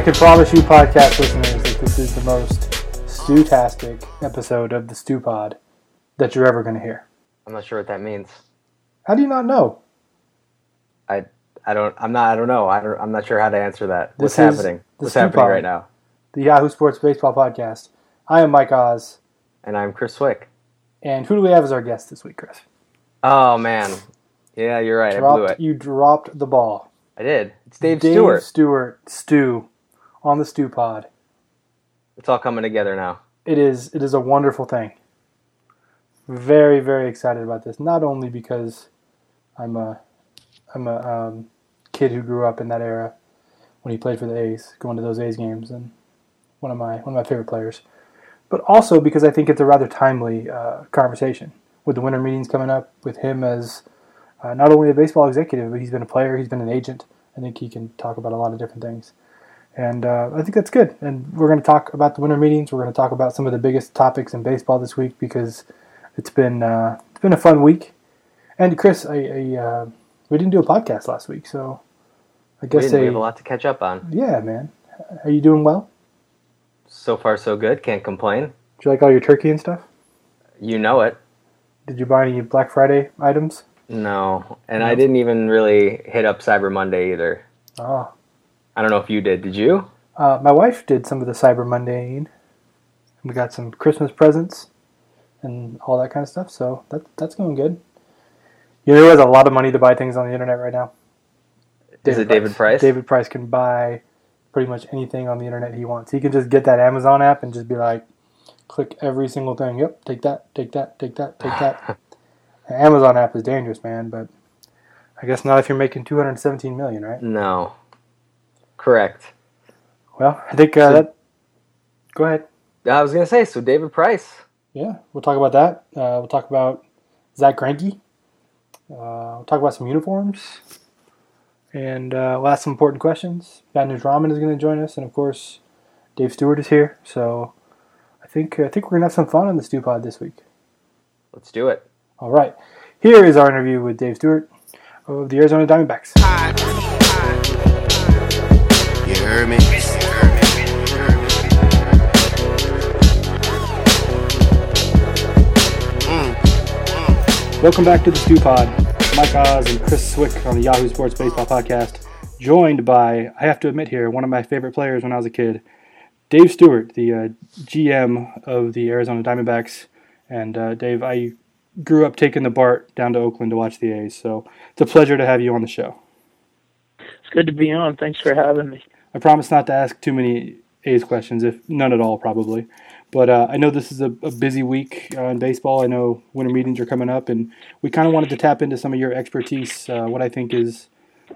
I can promise you, podcast listeners, that this is the most stew-tastic episode of the Stew Pod that you're ever going to hear. I'm not sure what that means. How do you not know? I I don't I'm not I don't know. I don't, I'm not sure how to answer that. What's This happening? What's Stew happening Pod. right now? The Yahoo Sports Baseball Podcast. I am Mike Oz, And I'm Chris Cwik. and who do we have as our guest this week, Chris? Oh man. Yeah, you're right. I blew it. you dropped the ball. I did. It's Dave, Dave Stewart. Stewart, Stew, on the Stew Pod. It's all coming together now. it is it is a wonderful thing. Very very excited about this. Not only because I'm a I'm a um, kid who grew up in that era when he played for the A's, going to those A's games, and one of my one of my favorite players. But also because I think it's a rather timely uh, conversation with the winter meetings coming up, with him as uh, not only a baseball executive, but he's been a player, he's been an agent. I think he can talk about a lot of different things. And uh, I think that's good. And we're going to talk about the winter meetings. We're going to talk about some of the biggest topics in baseball this week because it's been uh, it's been a fun week. And Chris, I, I uh, we didn't do a podcast last week, so I We, guess didn't- we have a lot to catch up on. yeah, man. Are you doing well? So far so good. Can't complain. Did you like all your turkey and stuff? You know it. Did you buy any Black Friday items? No. And I didn't even really hit up Cyber Monday either. Oh, I don't know if you did. Did you? uh, my wife did some of the Cyber Monday. We got some Christmas presents and all that kind of stuff. So that that's going good. You know who has a lot of money to buy things on the internet right now? Is it David Price? David Price can buy pretty much anything on the internet he wants. He can just get that Amazon app and just be like, click every single thing. Yep, take that, take that, take that, take that. The Amazon app is dangerous, man, but I guess not if you're making 217 million, right? No. Correct. Well, I think uh, So- that. Go ahead. I was gonna say, so David Price. Yeah, we'll talk about that. Uh, we'll talk about Zack Greinke. Uh, we'll talk about some uniforms, and uh, we'll ask some important questions. Bad News Ramen is going to join us, and of course, Dave Stewart is here. So, I think I think we're going to have some fun on the Stew Pod this week. Let's do it. All right, here is our interview with Dave Stewart of the Arizona Diamondbacks. You heard me? Welcome back to the Stew Pod. Mike Oz and Chris Cwik on the Yahoo Sports Baseball Podcast, joined by, I have to admit here, one of my favorite players when I was a kid, Dave Stewart, the uh, GM of the Arizona Diamondbacks. And uh, Dave, I grew up taking the BART down to Oakland to watch the A's, so it's a pleasure to have you on the show. It's good to be on. Thanks for having me. I promise not to ask too many A's questions, if none at all, probably. But uh, I know this is a, a busy week uh, in baseball. I know winter meetings are coming up, and we kind of wanted to tap into some of your expertise. Uh, what I think is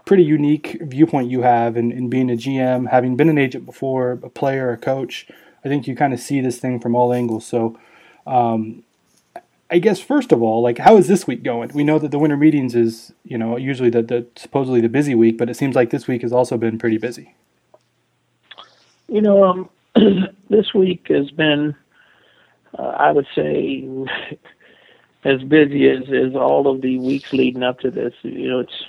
pretty unique viewpoint you have in, in being a GM, having been an agent before, a player, a coach. I think you kind of see this thing from all angles. So, um, I guess first of all, like, how is this week going? We know that the winter meetings is, you know, usually the, the supposedly the busy week, but it seems like this week has also been pretty busy. You know, um, this week has been, uh, I would say, as busy as, as all of the weeks leading up to this. You know, it's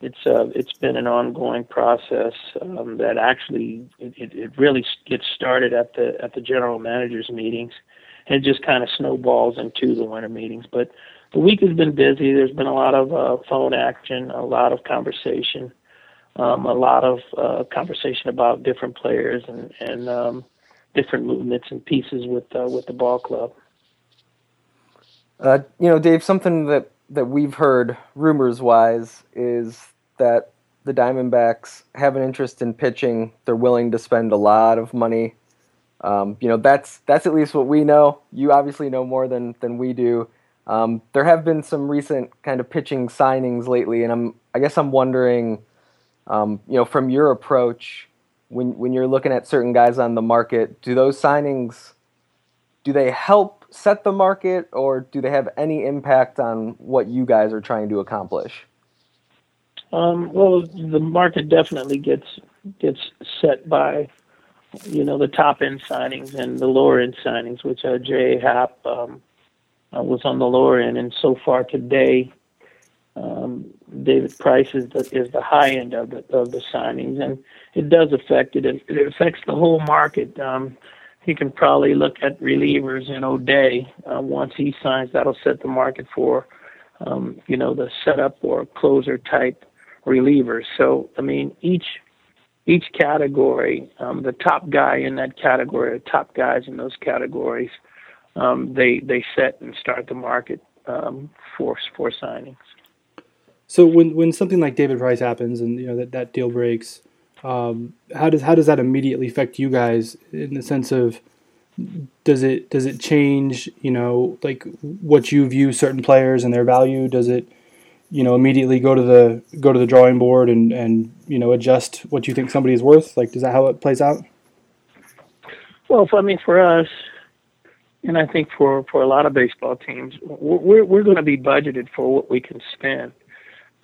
it's uh, it's been an ongoing process um, that actually it, it, really gets started at the at the general managers meetings, and just kind of snowballs into the winter meetings. But the week has been busy. There's been a lot of uh, phone action, a lot of conversation. Um, a lot of uh, conversation about different players and, and um, different movements and pieces with uh, with the ball club. Uh, you know, Dave, something that, that we've heard rumors wise is that the Diamondbacks have an interest in pitching. They're willing to spend a lot of money. Um, you know, that's that's at least what we know. You obviously know more than than we do. Um, there have been some recent kind of pitching signings lately, and I'm I guess I'm wondering, um, you know, from your approach when when you're looking at certain guys on the market, do those signings do they help set the market or do they have any impact on what you guys are trying to accomplish? Um, well, the market definitely gets gets set by you know the top end signings and the lower end signings, which are Jay Happ um, uh, was on the lower end, and so far today, Um, David Price is the is the high end of the of the signings, and it does affect it. It, it affects the whole market. Um, he can probably look at relievers in O'Day. Uh, once he signs, that'll set the market for, um, you know, the setup or closer type relievers. So I mean, each each category, um, the top guy in that category, the top guys in those categories, um, they they set and start the market um, for for signings. So when when something like David Price happens and you know that that deal breaks, um, how does how does that immediately affect you guys in the sense of does it does it change you know like what you view certain players and their value? Does it you know immediately go to the go to the drawing board and and you know adjust what you think somebody is worth? Like is that how it plays out? Well, I mean for us, and I think for for a lot of baseball teams, we're we're going to be budgeted for what we can spend.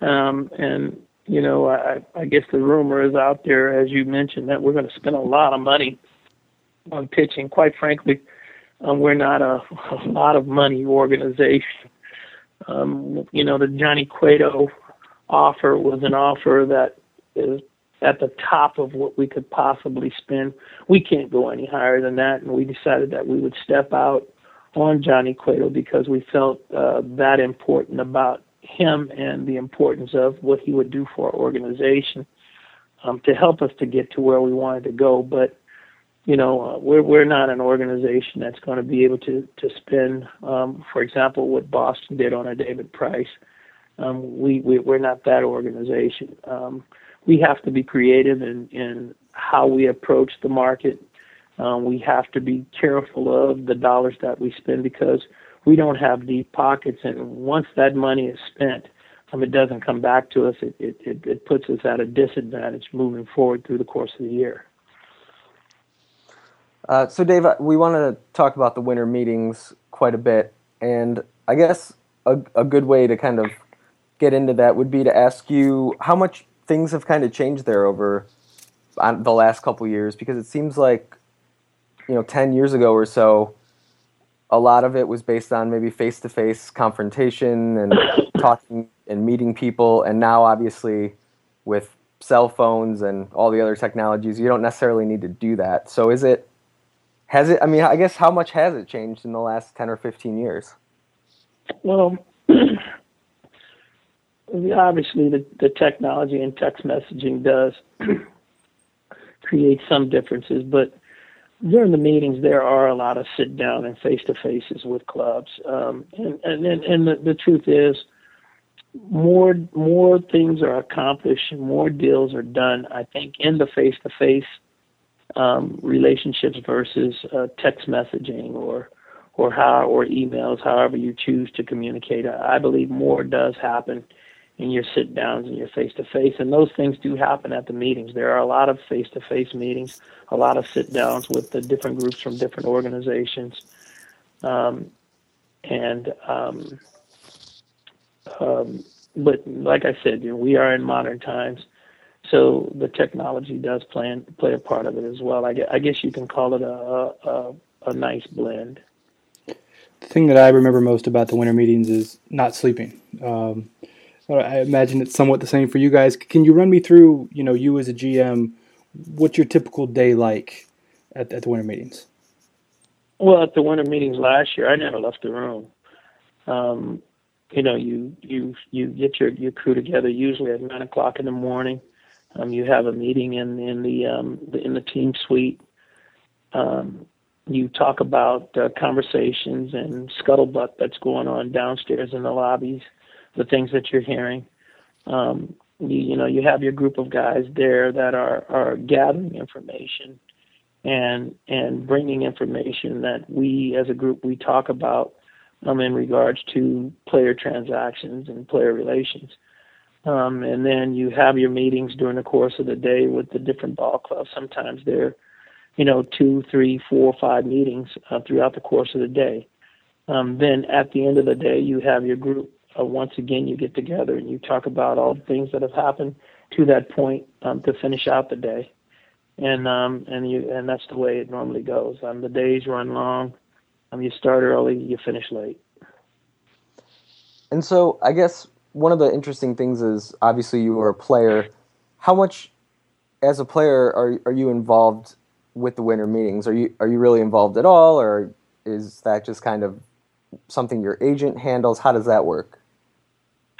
Um, and you know, I, I guess the rumor is out there, as you mentioned, that we're going to spend a lot of money on pitching. Quite frankly, um, we're not a, a lot of money organization. Um, you know, the Johnny Cueto offer was an offer that is at the top of what we could possibly spend. We can't go any higher than that, and we decided that we would step out on Johnny Cueto because we felt uh, that important about him and the importance of what he would do for our organization um, to help us to get to where we wanted to go. But you know, uh, we're we're not an organization that's going to be able to to spend, um, for example, what Boston did on a David Price. Um, we, we we're not that organization. Um, we have to be creative in in how we approach the market. Um, we have to be careful of the dollars that we spend because we don't have deep pockets, and once that money is spent, it doesn't come back to us. It, it, it, it puts us at a disadvantage moving forward through the course of the year. Uh, so, Dave, uh, we want to talk about the winter meetings quite a bit, and I guess a, a good way to kind of get into that would be to ask you how much things have kind of changed there over the last couple years, because it seems like you know, ten years ago or so, a lot of it was based on maybe face to face confrontation and talking and meeting people. And now, obviously, with cell phones and all the other technologies, you don't necessarily need to do that. So, is it, has it, I mean, I guess how much has it changed in the last 10 or 15 years? Well, obviously, the, the technology and text messaging does create some differences, but during the meetings, there are a lot of sit down and face to faces with clubs, um, and and and the, the truth is, more more things are accomplished, more deals are done. I think in the face to face relationships versus uh, text messaging or or how or emails, however you choose to communicate. I, I believe more does happen in your sit downs and your face to face. And those things do happen at the meetings. There are a lot of face to face meetings, a lot of sit downs with the different groups from different organizations. Um, and, um, um, but like I said, you know, we are in modern times. So the technology does play, play a part of it as well. I guess, I guess you can call it a, a, a nice blend. The thing that I remember most about the winter meetings is not sleeping. Um, I imagine it's somewhat the same for you guys. Can you run me through, you know, you as a GM, what's your typical day like at, at the winter meetings? Well, at the winter meetings last year, I never left the room. Um, you know, you you you get your your crew together usually at nine o'clock in the morning. Um, you have a meeting in in the um, in the team suite. Um, you talk about uh, conversations and scuttlebutt that's going on downstairs in the lobbies the things that you're hearing. Um, you, you know, you have your group of guys there that are, are gathering information and and bringing information that we as a group we talk about um, in regards to player transactions and player relations. Um, and then you have your meetings during the course of the day with the different ball clubs. Sometimes they're, you know, two, three, four, five meetings uh, throughout the course of the day. Um, then at the end of the day, you have your group uh, once again you get together and you talk about all the things that have happened to that point um, to finish out the day, and um, and you and that's the way it normally goes. Um, the days run long. Um, you start early, you finish late. And so I guess one of the interesting things is obviously you were a player. How much, as a player, are are you involved with the winter meetings? Are you are you really involved at all, or is that just kind of something your agent handles? How does that work?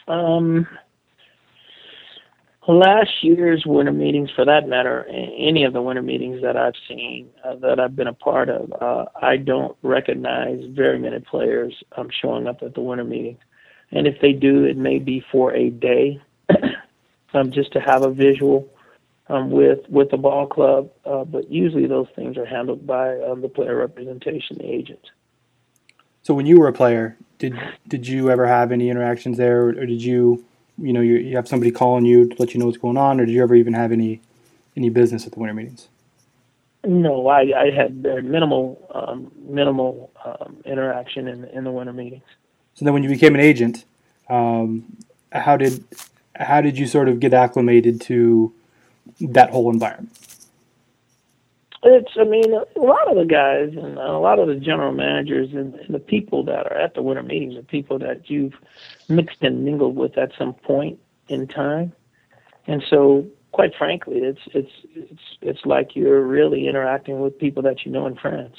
Um, last year's winter meetings, for that matter, any of the winter meetings that I've seen uh, that I've been a part of, uh, I don't recognize very many players um, showing up at the winter meeting. And if they do, it may be for a day, um, just to have a visual um, with with the ball club. Uh, but usually, those things are handled by um, the player representation, agent. So, when you were a player, did did you ever have any interactions there, or, or did you you know you, you have somebody calling you to let you know what's going on, or did you ever even have any any business at the winter meetings? No, I, I had very minimal um, minimal um, interaction in in the winter meetings. So then, when you became an agent, um, how did how did you sort of get acclimated to that whole environment? It's, I mean, a lot of the guys and a lot of the general managers and, and the people that are at the winter meetings are people that you've mixed and mingled with at some point in time, and so quite frankly, it's it's it's it's like you're really interacting with people that you know and friends.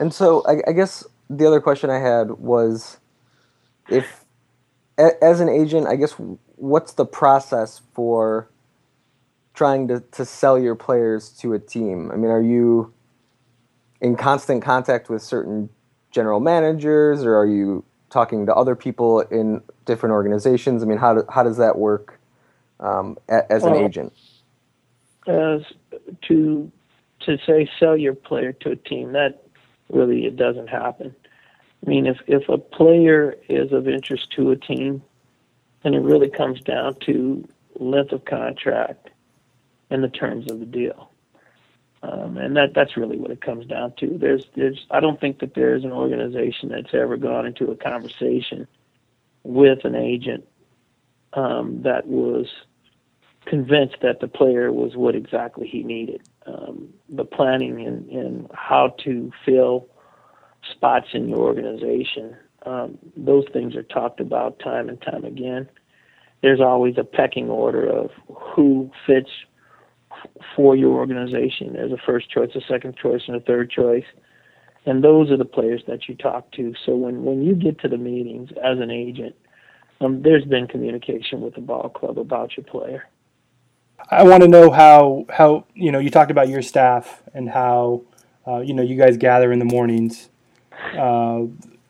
And so, I, I guess the other question I had was, if as an agent, I guess what's the process for trying to, to sell your players to a team? I mean, are you in constant contact with certain general managers or are you talking to other people in different organizations? I mean, how, do, how does that work um, as an well, agent? As to to say sell your player to a team, that really it doesn't happen. I mean, if if a player is of interest to a team, then it really comes down to length of contract and the terms of the deal. Um, and that that's really what it comes down to. There's there's I don't think that there's an organization that's ever gone into a conversation with an agent um, that was convinced that the player was what exactly he needed. Um, the planning and, and how to fill spots in your organization, um, those things are talked about time and time again. There's always a pecking order of who fits for your organization. There's a first choice, a second choice, and a third choice. And those are the players that you talk to. So when, when you get to the meetings as an agent, um, there's been communication with the ball club about your player. I want to know how how you know you talked about your staff and how uh, you know you guys gather in the mornings, uh,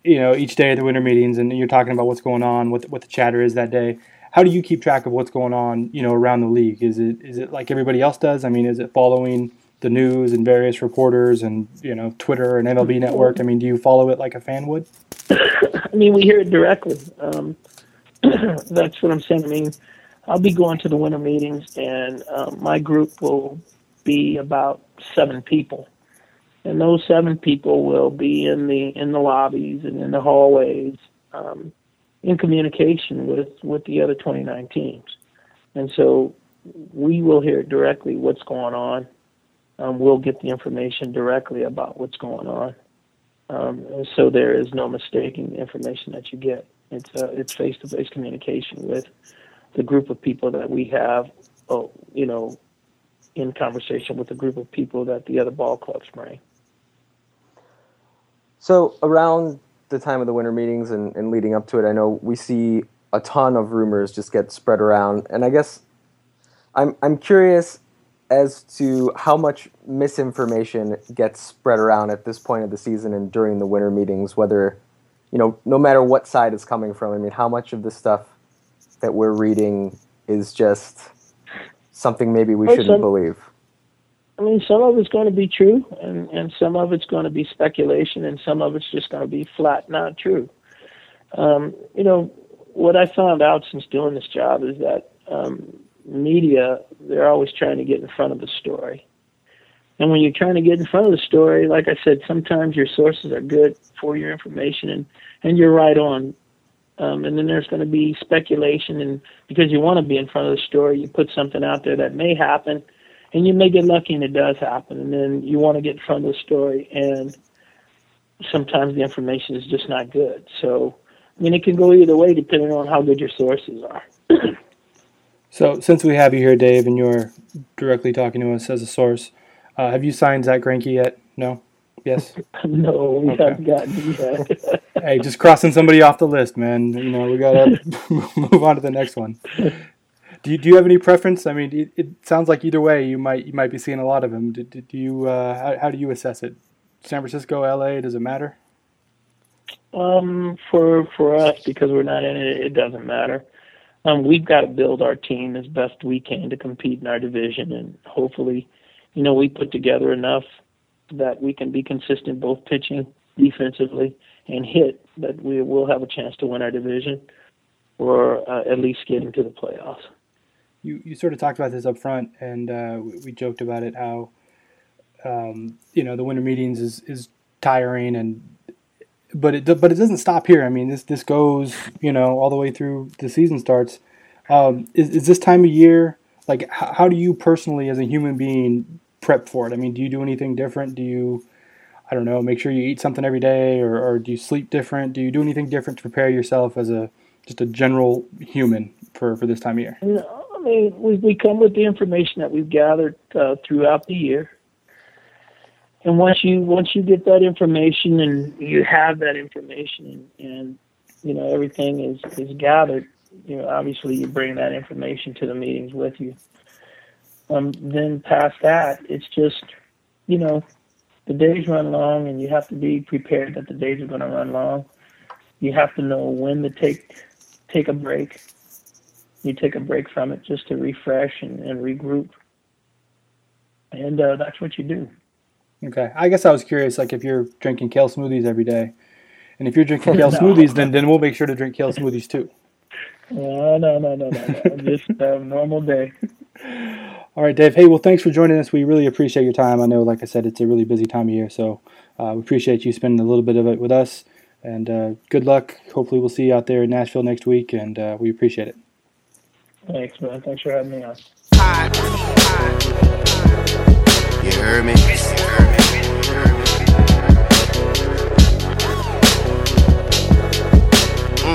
you know each day at the winter meetings, and you're talking about what's going on, what what the chatter is that day how do you keep track of what's going on, you know, around the league? Is it is it like everybody else does? I mean, is it following the news and various reporters and you know Twitter and MLB Network? I mean, do you follow it like a fan would? I mean, we hear it directly. Um, that's what I'm saying. I mean, I'll be going to the winter meetings, and um, my group will be about seven people, and those seven people will be in the in the lobbies and in the hallways. Um, in communication with with the other 29 teams, and so we will hear directly what's going on. Um, we'll get the information directly about what's going on, um, so there is no mistaking the information that you get. It's uh, it's face to face communication with the group of people that we have, oh, you know, in conversation with the group of people that the other ball clubs bring. So around the time of the winter meetings and, and leading up to it, I know we see a ton of rumors just get spread around, and I guess I'm I'm curious as to how much misinformation gets spread around at this point of the season and during the winter meetings. Whether you know, no matter what side it's coming from. I mean, how much of the stuff that we're reading is just something maybe we shouldn't believe. I mean, some of it's going to be true, and and some of it's going to be speculation, and some of it's just going to be flat not true. Um, you know, what I found out since doing this job is that um, media they're always trying to get in front of the story, and when you're trying to get in front of the story, like I said, sometimes your sources are good for your information, and and you're right on. Um, and then there's going to be speculation, and because you want to be in front of the story, you put something out there that may happen and you may get lucky and it does happen and then you want to get in front of the story and sometimes the information is just not good so I mean, it can go either way depending on how good your sources are. So, since we have you here, Dave, and you're directly talking to us as a source, uh, have you signed Zack Greinke yet? No? Yes? no, we Okay. haven't gotten yet. hey, just crossing somebody off the list, man. You know, we got to move on to the next one. Do you, do you have any preference? I mean, it, it sounds like either way you might you might be seeing a lot of him. Do, do, do you uh, how, how do you assess it? San Francisco, LA, does it matter? Um, for for us, because we're not in it, it doesn't matter. Um, we've got to build our team as best we can to compete in our division, and hopefully, you know, we put together enough that we can be consistent both pitching, defensively, and hit that we will have a chance to win our division, or uh, at least get into the playoffs. You you sort of talked about this up front, and uh, we, we joked about it how um, you know the winter meetings is is tiring and. But it but it doesn't stop here. I mean, this this goes you know all the way through the season starts. Um, is is this time of year like h- how do you personally as a human being prep for it? I mean, do you do anything different? Do you I don't know, make sure you eat something every day, or, or do you sleep different? Do you do anything different to prepare yourself as a just a general human for, for this time of year? No, We, we come with the information that we've gathered uh, throughout the year. And once you once you get that information and you have that information and, and you know everything is, is gathered, you know obviously you bring that information to the meetings with you. Um, then past that, it's just you know the days run long and you have to be prepared that the days are going to run long. You have to know when to take take a break you take a break from it just to refresh and, and regroup. And uh, that's what you do. Okay, I guess I was curious, like if you're drinking kale smoothies every day, and if you're drinking kale No. smoothies, then then we'll make sure to drink kale smoothies too. No, no, no, no, no, no. just a normal day. All right, Dave. Hey, well, thanks for joining us. We really appreciate your time. I know, like I said, it's a really busy time of year, so uh, we appreciate you spending a little bit of it with us. And uh, good luck. Hopefully, we'll see you out there in Nashville next week, and uh, we appreciate it. Thanks, man. Thanks for having me on. You heard me?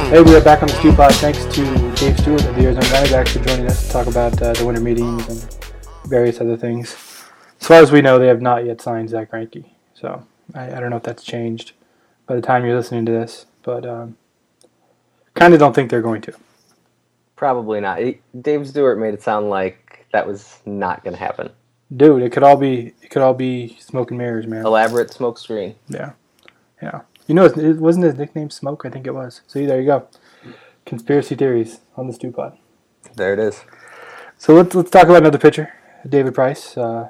Hey, we are back on the Stew Pod. Thanks to Dave Stewart of the Arizona Diamondbacks for joining us to talk about uh, the winter meetings and various other things. As far as we know, they have not yet signed Zack Greinke, so I, I don't know if that's changed by the time you're listening to this, but um, kind of don't think they're going to. Probably not. Dave Stewart made it sound like that was not going to happen. Dude, it could all be it could all be smoke and mirrors, man. Elaborate smoke screen. Yeah, yeah. You know, it wasn't his nickname Smoke. I think it was. See, there you go. Conspiracy theories on the Stew Pod. There it is. So let's let's talk about another pitcher, David Price. Uh,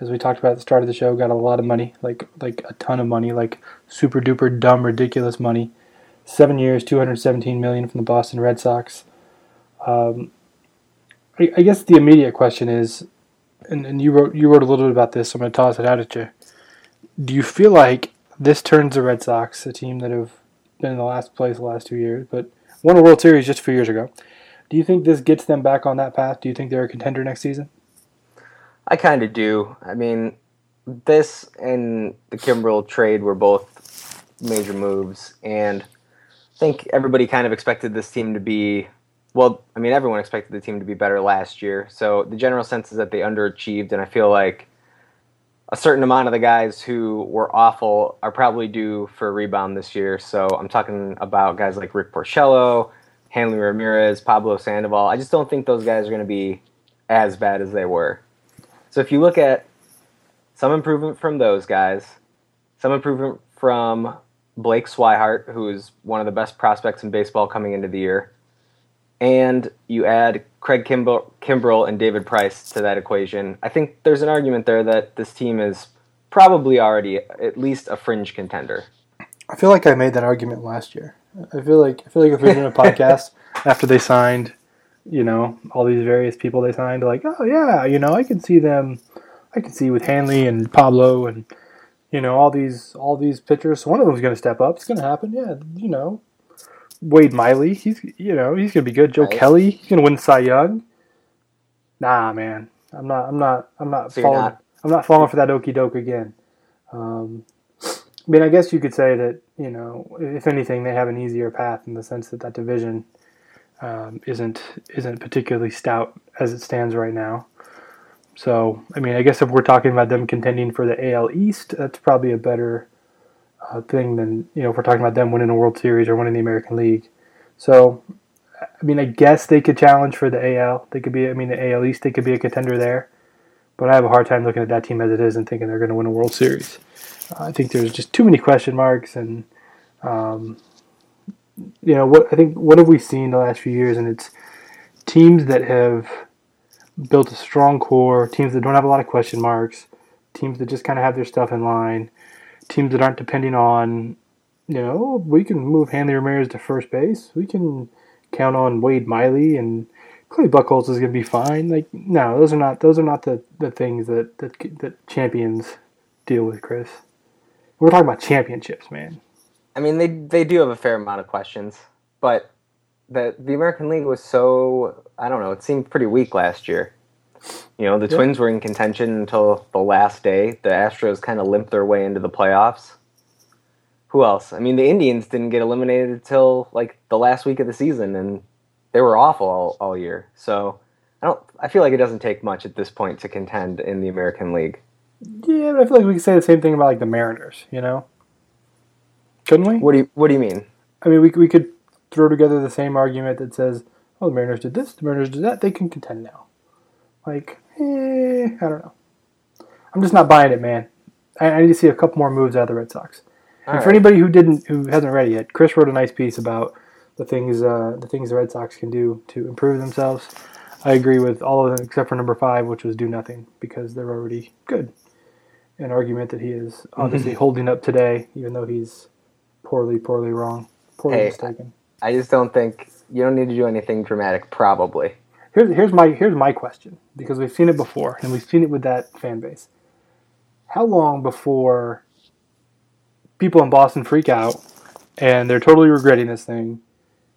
as we talked about at the start of the show, got a lot of money, like like a ton of money, like super duper dumb, ridiculous money. Seven years, two hundred seventeen million from the Boston Red Sox. Um, I, I guess the immediate question is, and, and you wrote you wrote a little bit about this. So I'm going to toss it out at you. Do you feel like this turns the Red Sox, a team that have been in the last place the last two years, but won a World Series just a few years ago? Do you think this gets them back on that path? Do you think they're a contender next season? I kind of do. I mean, this and the Kimbrel trade were both major moves, and I think everybody kind of expected this team to be. Well, I mean, everyone expected the team to be better last year. So the general sense is that they underachieved, and I feel like a certain amount of the guys who were awful are probably due for a rebound this year. So I'm talking about guys like Rick Porcello, Hanley Ramirez, Pablo Sandoval. I just don't think those guys are going to be as bad as they were. So if you look at some improvement from those guys, some improvement from Blake Swihart, who is one of the best prospects in baseball coming into the year, and you add Craig Kimbrel, Kimbrel and David Price to that equation, I think there's an argument there that this team is probably already at least a fringe contender. I feel like I made that argument last year. I feel like I feel like if we were doing a podcast after they signed, you know, all these various people they signed, like, oh yeah, you know, I can see them, I can see with Hanley and Pablo and you know all these all these pitchers. One of them's going to step up. It's going to happen. Yeah, you know, Wade Miley, he's you know he's going to be good. Joe Right. Kelly, he's to win Cy Young. Nah, man, I'm not. I'm not. I'm not So falling. not- I'm not falling for that okey doke again. Um, I mean, I guess you could say that you know, if anything, they have an easier path in the sense that that division um, isn't isn't particularly stout as it stands right now. So, I mean, I guess if we're talking about them contending for the AL East, that's probably a better thing than you know if we're talking about them winning a World Series or winning the American League. So, I mean, I guess they could challenge for the AL. They could be, I mean, the AL East, they could be a contender there. But I have a hard time looking at that team as it is and thinking they're going to win a World Series. Uh, I think there's just too many question marks, and um, you know what? I think what have we seen the last few years, and it's teams that have built a strong core, teams that don't have a lot of question marks, teams that just kind of have their stuff in line, teams that aren't depending on, you know, oh, we can move Hanley Ramirez to first base, we can count on Wade Miley and Clay Buchholz is going to be fine. Like, no, those are not those are not the, the things that, that that champions deal with, Chris. We're talking about championships, man. I mean, they they do have a fair amount of questions, but the the American League was so I don't know. It seemed pretty weak last year. You know, the Yeah. Twins were in contention until the last day. The Astros kind of limped their way into the playoffs. Who else? I mean, the Indians didn't get eliminated until like the last week of the season, and they were awful all, all year. So I don't. I feel like it doesn't take much at this point to contend in the American League. Yeah, but I feel like we could say the same thing about like the Mariners. You know, couldn't we? What do you What do you mean? I mean, we we could throw together the same argument that says, "Oh, the Mariners did this, the Mariners did that. They can contend now." Like, eh, I don't know. I'm just not buying it, man. I, I need to see a couple more moves out of the Red Sox. All and for anybody who didn't, who hasn't read it yet, Chris wrote a nice piece about the things, uh, the things the Red Sox can do to improve themselves. I agree with all of them except for number five, which was do nothing because they're already good. An argument that he is obviously holding up today, even though he's poorly, poorly wrong, poorly Hey, mistaken. I just don't think you don't need to do anything dramatic. Probably. Here's here's my here's my question because we've seen it before and we've seen it with that fan base. How long before people in Boston freak out and they're totally regretting this thing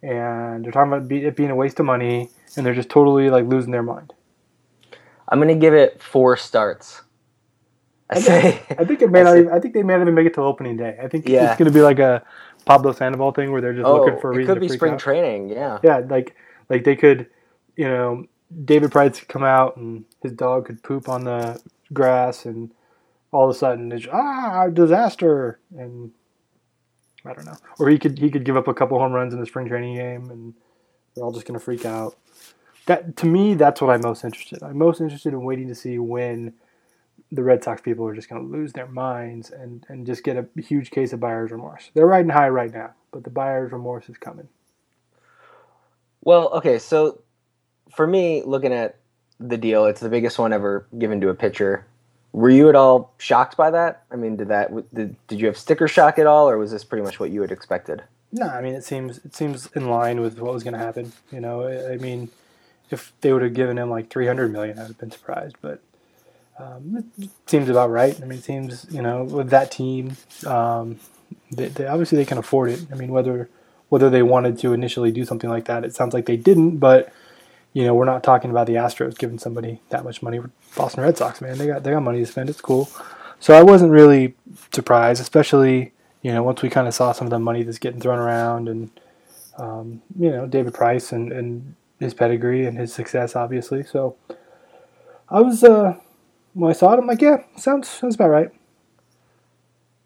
and they're talking about it being a waste of money and they're just totally like losing their mind? I'm gonna give it four starts. I say I think it may not. Even, I think they may not even make it to opening day. I think Yeah. it's going to be like a Pablo Sandoval thing where they're just oh, looking for a reason. it could be spring out. training. Yeah. Yeah, like like they could, you know, David Price could come out and his dog could poop on the grass, and all of a sudden it's ah disaster, and I don't know, or he could he could give up a couple home runs in the spring training game, and they're all just gonna freak out. That to me, that's what I'm most interested. In. I'm most interested in waiting to see when the Red Sox people are just gonna lose their minds and and just get a huge case of buyer's remorse. They're riding high right now, but the buyer's remorse is coming. Well, okay, so for me, looking at the deal, it's the biggest one ever given to a pitcher. Were you at all shocked by that? I mean, did that did, did you have sticker shock at all, or was this pretty much what you had expected? No, I mean it seems it seems in line with what was going to happen. You know, I, mean, if they would have given him like three hundred million, I'd have been surprised. But um, it seems about right. I mean, it seems you know with that team, um, they, they obviously they can afford it. I mean, whether whether they wanted to initially do something like that, it sounds like they didn't. But you know, we're not talking about the Astros giving somebody that much money. Boston Red Sox, man, they got they got money to spend. It's cool. So I wasn't really surprised, especially you know once we kind of saw some of the money that's getting thrown around, and um, you know David Price and, and his pedigree and his success, obviously. So I was uh, when I saw it, I'm like, yeah, sounds sounds about right.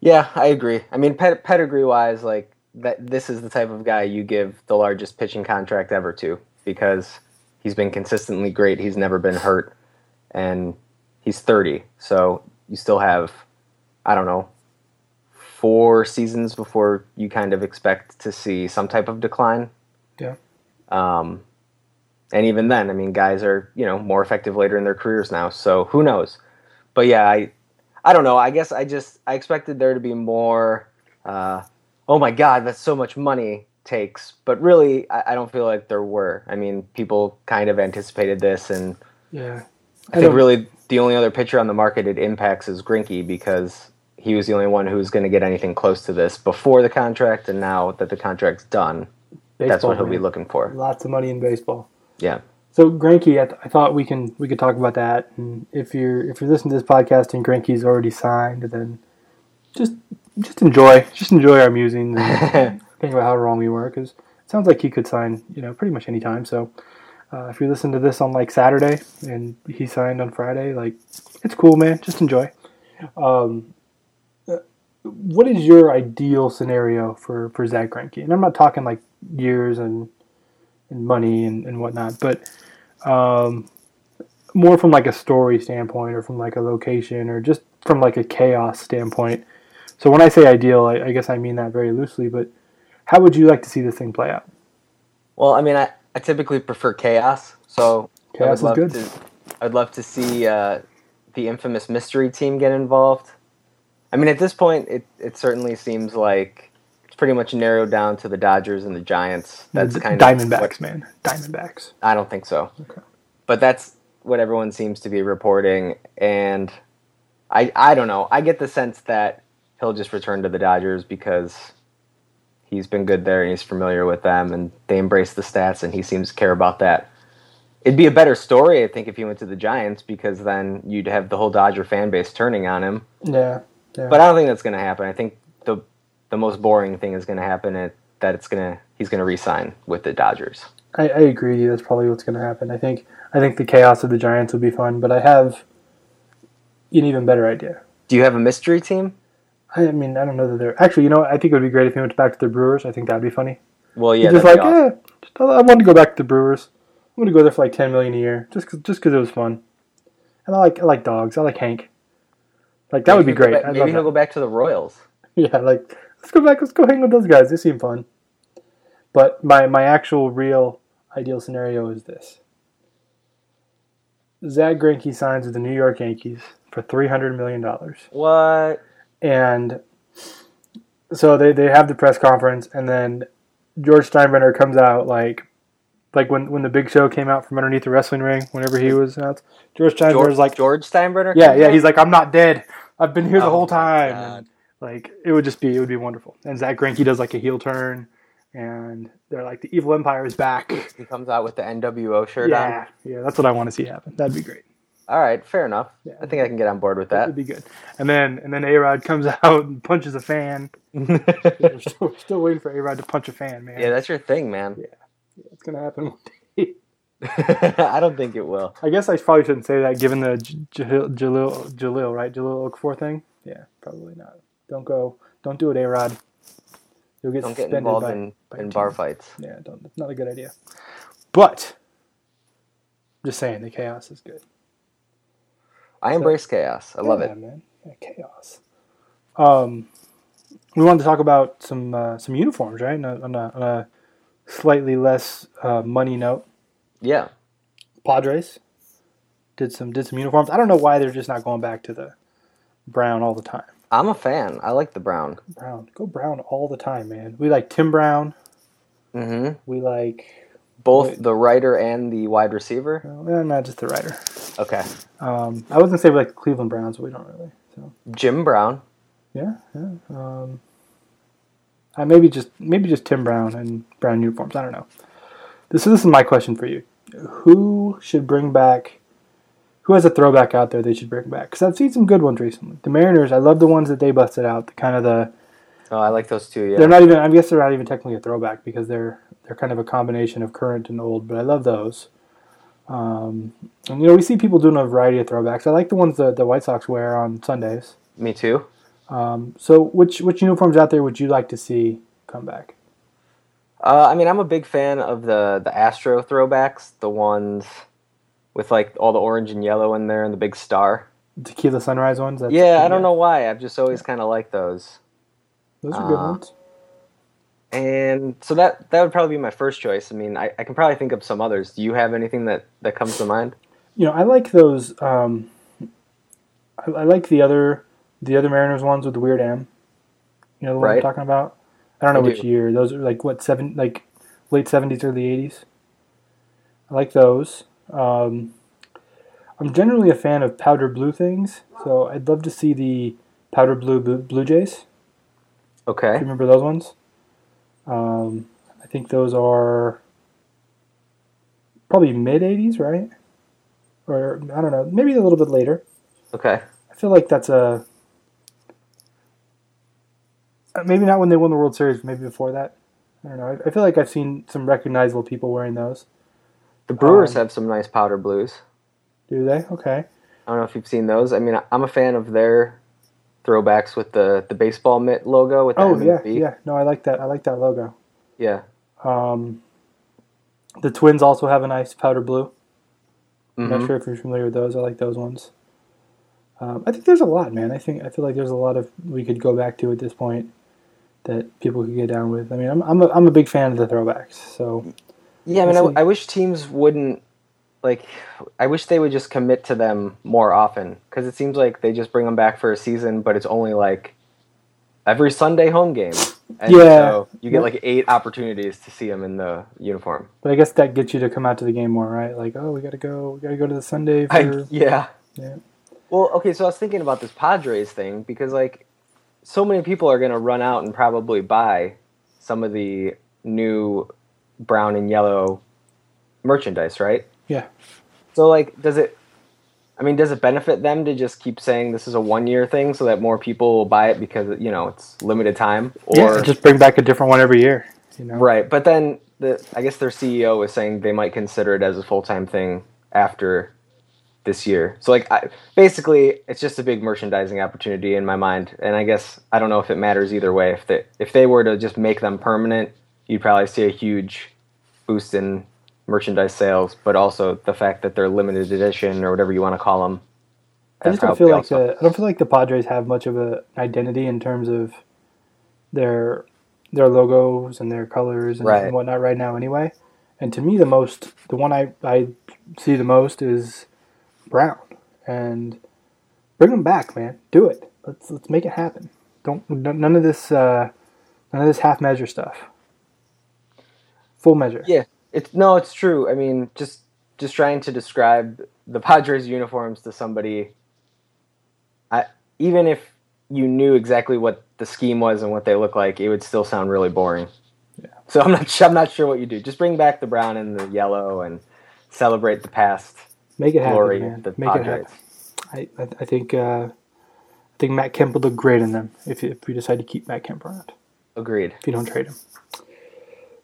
Yeah, I agree. I mean, ped- pedigree wise, like that, this is the type of guy you give the largest pitching contract ever to because he's been consistently great. He's never been hurt, and he's 30. So you still have, I don't know, four seasons before you kind of expect to see some type of decline. Yeah. Um, and even then, I mean, guys are you know more effective later in their careers now. So who knows? But yeah, I I don't know. I guess I just I expected there to be more. Uh, oh my God, that's so much money takes. But really, I, I don't feel like there were. I mean, people kind of anticipated this, and Yeah, I, think really the only other pitcher on the market it impacts is Greinke because he was the only one who was going to get anything close to this before the contract, and now that the contract's done, that's what he'll be looking for. Lots of money in baseball. Yeah. So Greinke, I, th- I thought we can we could talk about that. And if you're if you're listening to this podcast and Greinke's already signed, then just just enjoy, just enjoy our musings and think about how wrong we were because it sounds like he could sign, you know, pretty much any time. So uh, if you listen to this on like Saturday and he signed on Friday, like it's cool, man. Just enjoy. Um, uh, what is your ideal scenario for for Zack Greinke? And I'm not talking like years and and money and, and whatnot, but um, more from like a story standpoint or from like a location or just from like a chaos standpoint. So when I say ideal, I, I guess I mean that very loosely. But how would you like to see this thing play out? Well, I mean, I, I typically prefer chaos, so I Chaos is would love good. to. I'd love to see uh, the infamous mystery team get involved. I mean, at this point, it it certainly seems like it's pretty much narrowed down to the Dodgers and the Giants. That's The kind Diamondbacks, of what- man. Diamondbacks. I don't think so. Okay. But that's what everyone seems to be reporting, and I I don't know. I get the sense that he'll just return to the Dodgers because he's been good there and he's familiar with them, and they embrace the stats, and he seems to care about that. It'd be a better story, I think, if he went to the Giants because then you'd have the whole Dodger fan base turning on him. Yeah. yeah. But I don't think that's going to happen. I think the the most boring thing is going to happen at, that it's going to he's going to re-sign with the Dodgers. I, I agree. That's probably what's going to happen. I think I think the chaos of the Giants will be fun, but I have an even better idea. Do you have a mystery team? I mean, I don't know that they're actually. You know. I think it would be great if he went back to the Brewers. I think that'd be funny. Well, yeah, just like, be awesome. eh, just, I want to go back to the Brewers. I'm going to go there for like ten million a year, just cause, just because it was fun. And I like I like dogs. I like Hank. Like that would be Maybe he'll go great. back- maybe he'll that. go back to the Royals. Yeah, like let's go back. Let's go hang with those guys. They seem fun. But my my actual real ideal scenario is this: Zack Greinke signs with the New York Yankees for three hundred million dollars, What? And so they they have the press conference, and then George Steinbrenner comes out like. Like when, when the Big Show came out from underneath the wrestling ring, whenever he was out, George Steinbrenner's George, like, George Steinbrenner? yeah, yeah. out? He's like, I'm not dead. I've been here the Oh whole time. Like it would just be, it would be wonderful. And Zack Greinke does like a heel turn, and they're like, the evil empire is back. He comes out with the NWO shirt on. Yeah, yeah. That's what I want to see happen. That'd be great. All right, fair enough. Yeah. I think I can get on board with that. That'd be good. And then and then A Rod comes out and punches a fan. we're, still, we're still waiting for A Rod to punch a fan, man. yeah, that's your thing, man. Yeah. It's gonna happen one day. I don't think it will. I guess I probably shouldn't say that given the J- Jahlil, Jahlil, Jahlil, right? Jahlil Okafor thing. Yeah, probably not. Don't go. Don't do it, A Rod. You'll get Don't get involved by, in, by in bar fights. Yeah, don't. Not a good idea. But just saying, the chaos is good. I embrace chaos. I love Yeah, it. man. Yeah, chaos. Um, we wanted to talk about some uh, some uniforms, right? On a, on a, on a slightly less uh, money note, Yeah. Padres did some did some uniforms. I don't know why they're just not going back to the brown all the time. I'm a fan. I like the brown. Brown, go brown all the time, man. We like Tim Brown. Mm-hmm. We like Both Wait. the writer and the wide receiver. eh, not just the writer. Okay. Um, I was gonna say like Cleveland Browns, but we don't really. So Jim Brown. yeah, yeah. Um, I maybe just maybe just Tim Brown and brown uniforms. I don't know. This this is my question for you. Who should bring back? Who has a throwback out there they should bring back? Because I've seen some good ones recently. The Mariners, I love the ones that they busted out. The kind of the Oh, I like those two. Yeah. they're not even. I guess they're not even technically a throwback because they're they're kind of a combination of current and old. But I love those. Um, and you know we see people doing a variety of throwbacks. I like the ones that the White Sox wear on Sundays. Me too. Um, so which which uniforms out there would you like to see come back? Uh, I mean, I'm a big fan of the the Astro throwbacks, the ones with like all the orange and yellow in there and the big star. Tequila Sunrise ones. That's, yeah, I don't know why. I've just always kind of liked those. Those are good Uh, ones. And so that that would probably be my first choice. I mean, I, I can probably think of some others. Do you have anything that, that comes to mind? You know, I like those. Um, I, I like the other the other Mariners ones with the weird M. You know the one I'm talking about. I don't know I which do. year. Those are like what seven like late seventies, early eighties. I like those. Um, I'm generally a fan of powder blue things, so I'd love to see the powder blue Blue, blue Jays. Do you Okay. remember those ones? Um, I think those are probably mid '80s, right? Or I don't know, maybe a little bit later. Okay. I feel like that's a uh, maybe not when they won the World Series, maybe before that. I don't know. I, I feel like I've seen some recognizable people wearing those. The Brewers Um, have some nice powder blues. Do they? Okay. I don't know if you've seen those. I mean, I'm a fan of their throwbacks with the, the baseball mitt logo with the Oh M yeah, yeah. No, I like that. I like that logo. Yeah. Um, the Twins also have a nice powder blue. I'm Mhm. not sure if you're familiar with those. I like those ones. Um, I think there's a lot, man. I think I feel like there's a lot of we could go back to at this point that people could get down with. I mean, I'm I'm a, I'm a big fan of the throwbacks. So Yeah, I mean, I, I wish teams wouldn't like. I wish they would just commit to them more often because it seems like they just bring them back for a season, but it's only like every Sunday home game. And Yeah. so you get like eight opportunities to see them in the uniform. But I guess that gets you to come out to the game more, right? Like, oh, we gotta go, we gotta go to the Sunday for. I, yeah. Yeah. Well, okay, so I was thinking about this Padres thing because like so many people are going to run out and probably buy some of the new brown and yellow merchandise, right? Yeah. So like does it I mean, does it benefit them to just keep saying this is a one year thing so that more people will buy it because you know it's limited time? Or yeah, just bring back a different one every year. You know. right, but then the I guess their CEO is saying they might consider it as a full time thing after this year. So like I, basically, it's just a big merchandising opportunity in my mind, and I guess I don't know if it matters either way. If they if they were to just make them permanent, you'd probably see a huge boost in merchandise sales, but also the fact that they're limited edition or whatever you want to call them. I just don't feel like the I don't feel like the Padres have much of an identity in terms of their their logos and their colors and, Right. and whatnot right now anyway. And to me, the most the one I I see the most is Brown and bring them back, man. Do it. Let's let's make it happen. Don't none of this uh, none of this half measure stuff. Full measure. Yeah, it's no, it's true. I mean, just just trying to describe the Padres uniforms to somebody. I even if you knew exactly what the scheme was and what they look like, it would still sound really boring. Yeah. So I'm not. I'm not sure what you do. Just bring back the brown and the yellow and celebrate the past Make it happen, glory man. of the Make it happen. I, I, I think uh, I think Matt Kemp will look great in them if if we decide to keep Matt Kemp around. Agreed. If you don't trade him.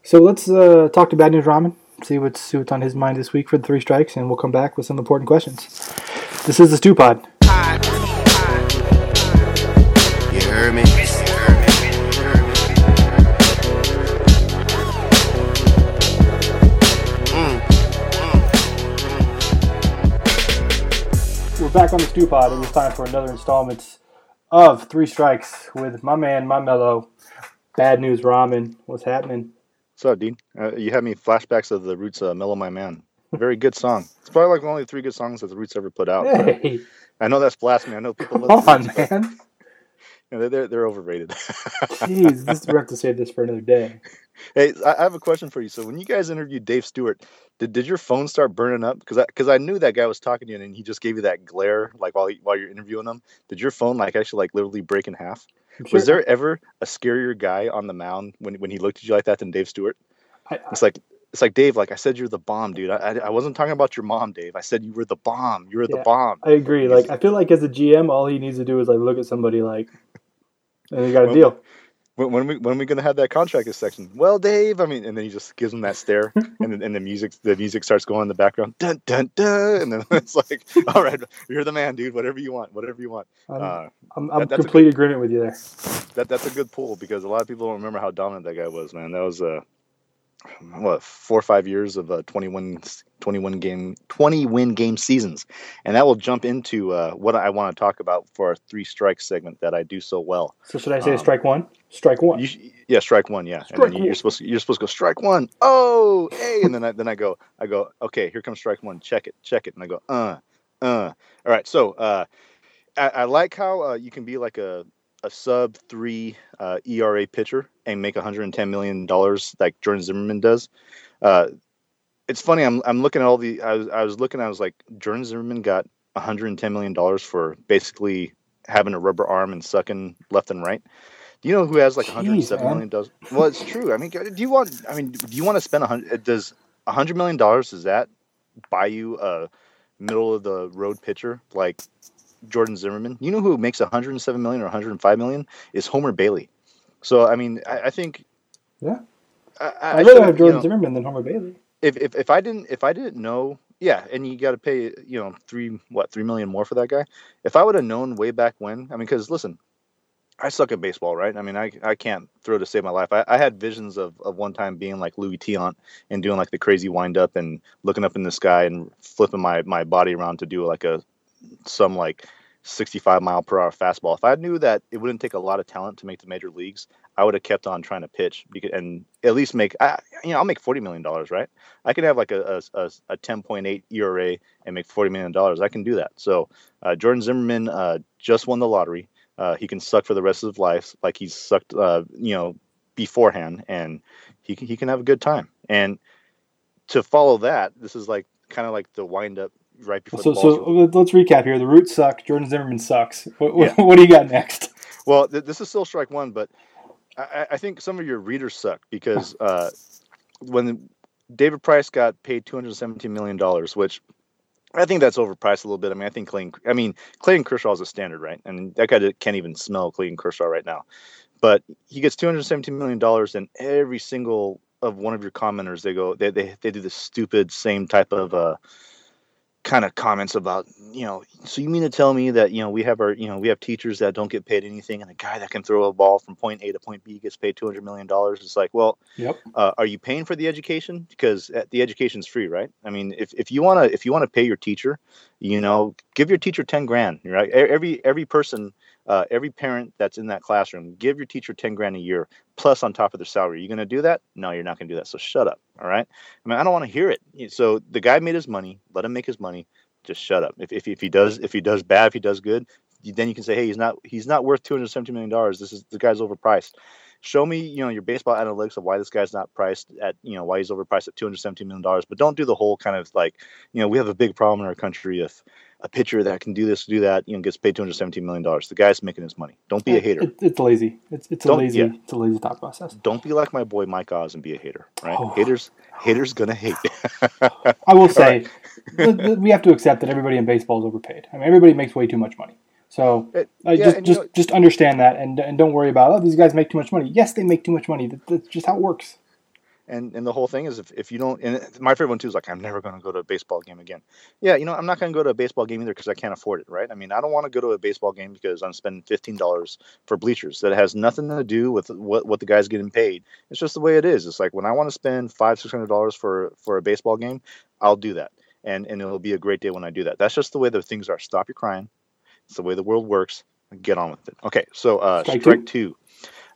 So let's uh, talk to Bad News Ramen. See what's see what's on his mind this week for the three strikes, and we'll come back with some important questions. This is the Stew Pod. You heard me? We're back on the Stew Pod, and it's time for another installment of Three Strikes with my man, my mellow, Bad News Ramen. What's happening? What's up, Dean? Uh, you had me flashbacks of the Roots uh, "Mellow My Man." Very good song. It's probably like one of the three good songs that the Roots ever put out. Hey, I know that's blasphemy. I know people come love the on, man. Know, they're they're overrated. Jeez, this, we have to save this for another day. hey, I, I have a question for you. So when you guys interviewed Dave Stewart, did, did your phone start burning up? Because because I, knew that guy was talking to you and he just gave you that glare like while he, while you're interviewing him. Did your phone like actually like literally break in half? I'm Was there ever a scarier guy on the mound when when he looked at you like that than Dave Stewart? I, I, It's like it's like Dave. Like I said, you're the bomb, dude. I, I, I wasn't talking about your mom, Dave. I said you were the bomb. You were Yeah. the bomb. I agree. Like I feel like as a GM, all he needs to do is like look at somebody like, and he got a Well, deal. When, when we when we gonna have that contract section? Well, Dave. I mean, and then he just gives him that stare, and then and the music the music starts going in the background, dun dun dun, and then it's like, all right, you're the man, dude. Whatever you want, whatever you want. I'm, Uh, I'm, I'm that- complete agreement with you there. that that's a good pull because a lot of people don't remember how dominant that guy was, man. That was uh, what four or five years of uh, 21, 21 game 20 win game seasons, and that will jump into uh, what I want to talk about for our three strikes segment that I do so well. So should I say Um, strike one? Strike one. You yeah, strike one, yeah, and then you- you're supposed to, you're supposed to go strike one. Oh, hey, and then I then I go I go okay, here comes strike one. Check it, check it, and I go uh uh. All right, so uh, I, I like how uh, you can be like a a sub three uh, ERA pitcher and make 110 million dollars like Jordan Zimmermann does. Uh, it's funny. I'm I'm looking at all the. I was I was looking. I was like Jordan Zimmermann got 110 million dollars for basically having a rubber arm and sucking left and right. Do you know who has like Jeez, 107 man. million dollars? Well, it's true. I mean, do you want? I mean, do you want to spend a hundred? Does a hundred million dollars? Does that buy you a middle of the road pitcher like Jordan Zimmermann? You know who makes 107 million or 105 million is Homer Bailey. So I mean, I, I think. Yeah. I, I'd rather have you Jordan know, Zimmermann than Homer Bailey. if, if if I didn't if I didn't know, yeah, and you got to pay you know three what three million more for that guy. If I would have known way back when, I mean, because listen, I suck at baseball, right? I mean, I, I can't throw to save my life. I, I had visions of, of one time being like Luis Tiant and doing like the crazy wind up and looking up in the sky and flipping my, my body around to do like a some like 65 mile per hour fastball. If I knew that it wouldn't take a lot of talent to make the major leagues, I would have kept on trying to pitch because, and at least make I you know I'll make 40 million dollars, right? I can have like a a, a 10.8 ERA and make 40 million dollars. I can do that. So uh, Jordan Zimmermann uh, just won the lottery. Uh, he can suck for the rest of his life, like he's sucked, uh, you know, beforehand, and he can, he can have a good time. And to follow that, this is like kind of like the wind up right before So, so let's recap here. The Roots suck. Jordan Zimmermann sucks. What, what, Yeah. what do you got next? Well, th- this is still strike one, but I, I- I think some of your readers suck because uh, when David Price got paid two hundred seventeen million dollars, which I think that's overpriced a little bit. I mean, I think Clayton. I mean, Clayton Kershaw is a standard, right? And that guy can't even smell Clayton Kershaw right now. But he gets two hundred seventeen million dollars, and every single of one of your commenters, they go, they they, they do the stupid same type of uh, kind of comments about you know so you mean to tell me that you know we have our you know we have teachers that don't get paid anything and a guy that can throw a ball from point a to point b gets paid 200 million dollars? It's like well Yep. uh, are you paying for the education? Because uh, the education's free right? I mean if, if you want to if you want to pay your teacher you know give your teacher 10 grand right? Every every person uh, every parent that's in that classroom give your teacher 10 grand a year plus on top of their salary. Are you going to do that? No you're not going to do that. So shut up all right? I mean i don't want to hear it. So the guy made his money. Let him make his money. Just shut up. If, if, if he does if he does bad if he does good then you can say hey he's not he's not worth 270 million dollars. This is the guy's overpriced. Show me you know your baseball analytics of why this guy's not priced at you know why he's overpriced at 217 million dollars but don't do the whole kind of like you know we have a big problem in our country if a pitcher that can do this do that you know gets paid 217 million dollars the guy's making his money don't be a hater It, it's lazy. It's, it's a lazy. yeah. It's a lazy thought process. don't be like my boy mike oz and be a hater right Oh. haters haters gonna hate I will say, th- we have to accept that everybody in baseball is overpaid. I mean, everybody makes way too much money. So uh, yeah, just just know- just understand that, and and don't worry about oh these guys make too much money. Yes, they make too much money. That, that's just how it works. And and the whole thing is if, if you don't and my favorite one too is like I'm never going to go to a baseball game again. Yeah, you know I'm not going to go to a baseball game either because I can't afford it, right? I mean I don't want to go to a baseball game because I'm spending fifteen dollars for bleachers. That has nothing to do with what what the guy's getting paid. It's just the way it is. It's like when I want to spend five six hundred dollars for for a baseball game, I'll do that, and and it'll be a great day when I do that. That's just the way the things are. Stop your crying. It's the way the world works. Get on with it. Okay, so uh, Strike strike, two. two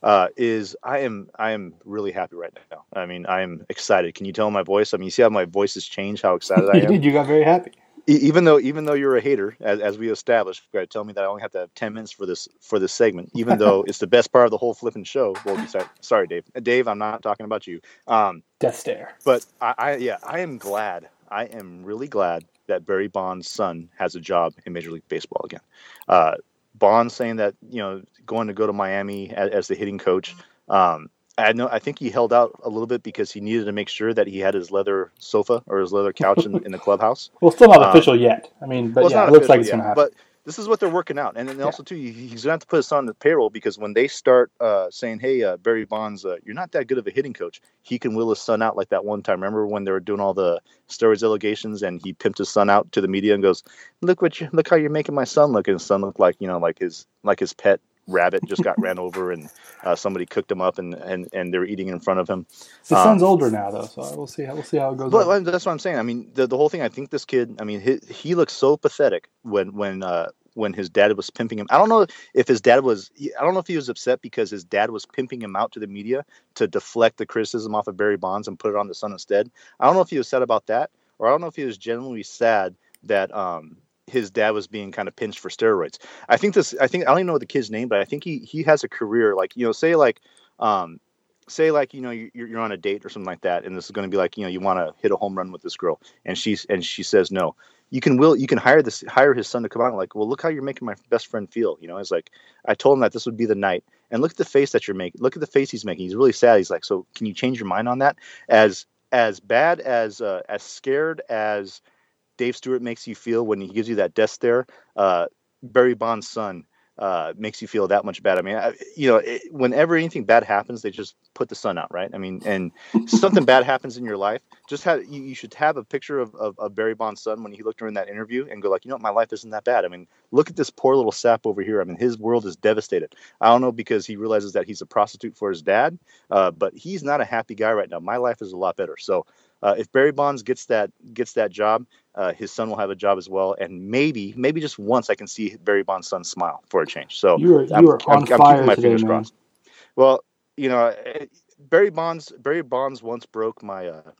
uh, is I am I am really happy right now. I mean, I am excited. Can you tell my voice? I mean, you see how my voice has changed, how excited I you am. did. You got very happy. E- even though even though you're a hater, as, as we established, you tell me that I only have to have ten minutes for this for this segment. Even though it's the best part of the whole flipping show. Well, besides, sorry, Dave. Dave, I'm not talking about you. Um, Death stare. but I, I yeah, I am glad. I am really glad that Barry Bonds' son has a job in Major League Baseball again. Uh, Bonds saying that you know going to go to Miami as, as the hitting coach. Um, I know. I think he held out a little bit because he needed to make sure that he had his leather sofa or his leather couch in, in the clubhouse. Well, still not Um, official yet. I mean, but Well, yeah, it looks like it's to happen. But this is what they're working out, and then also too, he's gonna have to put his son on the payroll because when they start uh, saying, "Hey, uh, Barry Bonds, uh, you're not that good of a hitting coach," he can will his son out like that one time. Remember when they were doing all the steroids allegations, and he pimped his son out to the media and goes, "Look what you look how you're making my son look," and his son looked like you know like his like his pet rabbit just got ran over and uh, somebody cooked him up and, and and they're eating in front of him. the um, son's older now, though, so we'll see. How, we'll see how it goes. But on. that's what I'm saying. I mean, the, the whole thing. I think this kid. I mean, he, he looks so pathetic when when uh, when his dad was pimping him. I don't know if his dad was. I don't know if he was upset because his dad was pimping him out to the media to deflect the criticism off of Barry Bonds and put it on the son instead. I don't know if he was sad about that, or I don't know if he was genuinely sad that um, his dad was being kind of pinched for steroids. I think this. I think I don't even know the kid's name, but I think he he has a career like you know, say like. Um, say like you know you- you're, you're on a date or something like that and this is going to be like you know you want to hit a home run with this girl and she's and she says no you can will you can hire this hire his son to come out like well look how you're making my best friend feel you know it's like i told him that this would be the night and look at the face that you're making look at the face he's making he's really sad he's like so can you change your mind on that as as bad as uh, as scared as dave stewart makes you feel when he gives you that death stare uh, barry bonds son uh, makes you feel that much bad. I mean, I, you know, it, whenever anything bad happens, they just put the sun out, right? I mean, and something bad happens in your life, just have you, you should have a picture of, of, of Barry Bonds' son when he looked during that interview and go like, you know, what, my life isn't that bad. I mean, look at this poor little sap over here. I mean, his world is devastated. I don't know because he realizes that he's a prostitute for his dad, uh, but he's not a happy guy right now. My life is a lot better. So uh, if Barry Bonds gets that gets that job, uh, his son will have a job as well, and maybe maybe just once I can see Barry Bonds' son smile for a change. So You are you I'm, are I'm, on I'm fire keeping my today, fingers man. crossed. Well, you know, Barry Bonds Barry Bonds once broke my uh,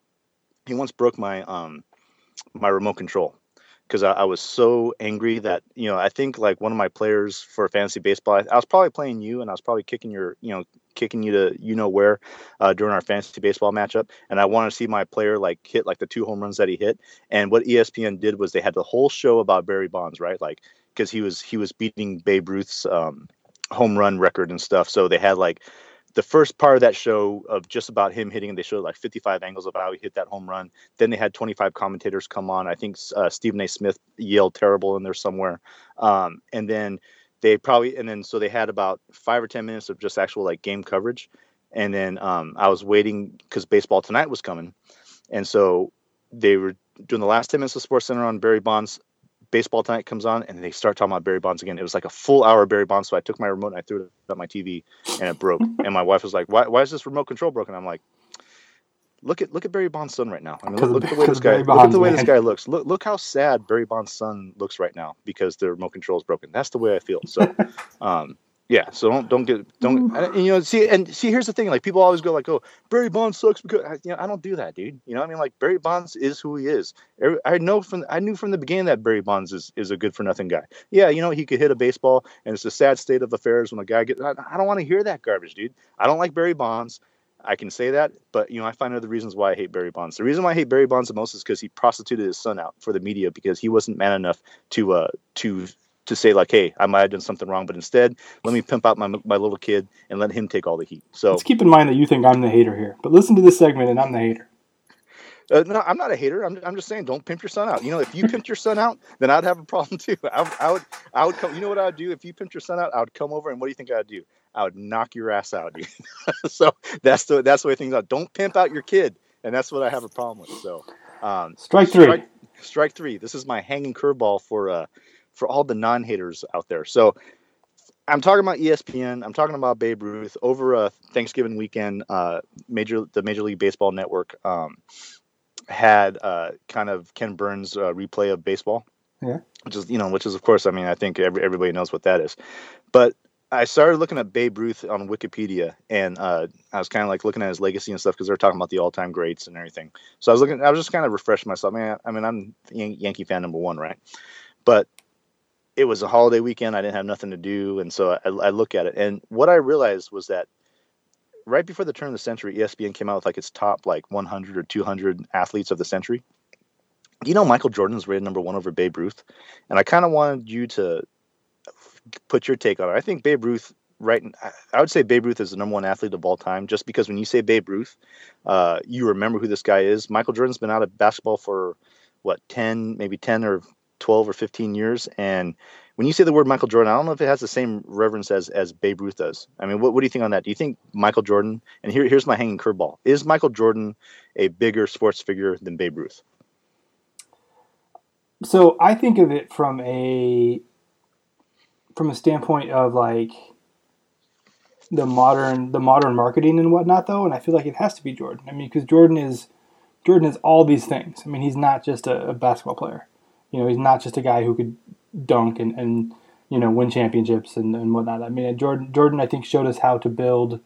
he once broke my um my remote control because I, I was so angry that you know I think like one of my players for fantasy baseball I, I was probably playing you and I was probably kicking your you know kicking you to you know where uh, during our fantasy baseball matchup and I wanted to see my player like hit like the two home runs that he hit and what ESPN did was they had the whole show about Barry Bonds right like because he was he was beating Babe Ruth's um, home run record and stuff so they had like the first part of that show of just about him hitting, and they showed like 55 angles of how he hit that home run. Then they had 25 commentators come on. I think uh, Stephen A. Smith yelled terrible in there somewhere. Um, and then they probably, and then so they had about five or 10 minutes of just actual like game coverage. And then um, I was waiting because baseball tonight was coming. And so they were doing the last 10 minutes of Sports Center on Barry Bonds. Baseball tonight comes on, and they start talking about Barry Bonds again. It was like a full hour Barry Bonds. So I took my remote and I threw it at my TV, and it broke. and my wife was like, "Why? Why is this remote control broken?" I'm like, "Look at look at Barry Bonds' son right now. I mean, look, of- at the way this guy Barry look at the way man. this guy looks. Look look how sad Barry Bonds' son looks right now because the remote control is broken. That's the way I feel. So, um, yeah. So don't don't get don't and, you know see and see here's the thing like people always go like oh Barry Bonds sucks because I- you know I don't do that dude. You know what I mean like Barry Bonds is who he is. I know from I knew from the beginning that Barry Bonds is, is a good for nothing guy. Yeah, you know he could hit a baseball, and it's a sad state of affairs when a guy gets. I, I don't want to hear that garbage, dude. I don't like Barry Bonds. I can say that, but you know I find other reasons why I hate Barry Bonds. The reason why I hate Barry Bonds the most is because he prostituted his son out for the media because he wasn't man enough to uh to to say like, hey, I might have done something wrong, but instead let me pimp out my my little kid and let him take all the heat. So Let's keep in mind that you think I'm the hater here, but listen to this segment and I'm the hater. Uh, no, I'm not a hater. I'm, I'm just saying, don't pimp your son out. You know, if you pimped your son out, then I'd have a problem too. I, I would, I would come. You know what I'd do if you pimped your son out? I would come over and what do you think I'd do? I would knock your ass out, dude. so that's the that's the way things are. Don't pimp out your kid, and that's what I have a problem with. So, um, Strike three. Strike, strike three. This is my hanging curveball for uh for all the non haters out there. So. I'm talking about ESPN. I'm talking about Babe Ruth over a Thanksgiving weekend. Uh, major the Major League Baseball Network um, had uh, kind of Ken Burns uh, replay of baseball. Yeah. Which is you know which is of course I mean I think every, everybody knows what that is, but I started looking at Babe Ruth on Wikipedia and uh, I was kind of like looking at his legacy and stuff because they're talking about the all time greats and everything. So I was looking I was just kind of refreshing myself. I mean I, mean I'm Yan- Yankee fan number one right, but it was a holiday weekend. I didn't have nothing to do, and so I, I look at it. And what I realized was that right before the turn of the century, ESPN came out with like its top like 100 or 200 athletes of the century. You know Michael Jordan was rated number one over Babe Ruth? And I kind of wanted you to put your take on it. I think Babe Ruth, right? I- would say Babe Ruth is the number one athlete of all time, just because when you say Babe Ruth, uh, you remember who this guy is. Michael Jordan's been out of basketball for what 10, maybe 10 or 12 or 15 years, and when you say the word Michael Jordan, I don't know if it has the same reverence as as Babe Ruth does. I mean, what, what do you think on that? Do you think Michael Jordan? And here here's my hanging curveball: Is Michael Jordan a bigger sports figure than Babe Ruth? So I think of it from a from a standpoint of like the modern the modern marketing and whatnot though, and I feel like it has to be Jordan. I mean, because Jordan is Jordan is all these things. I mean, he's not just a, a basketball player. You know, he's not just a guy who could dunk and, and you know win championships and, and whatnot. I mean, uh, Jordan Jordan I think showed us how to build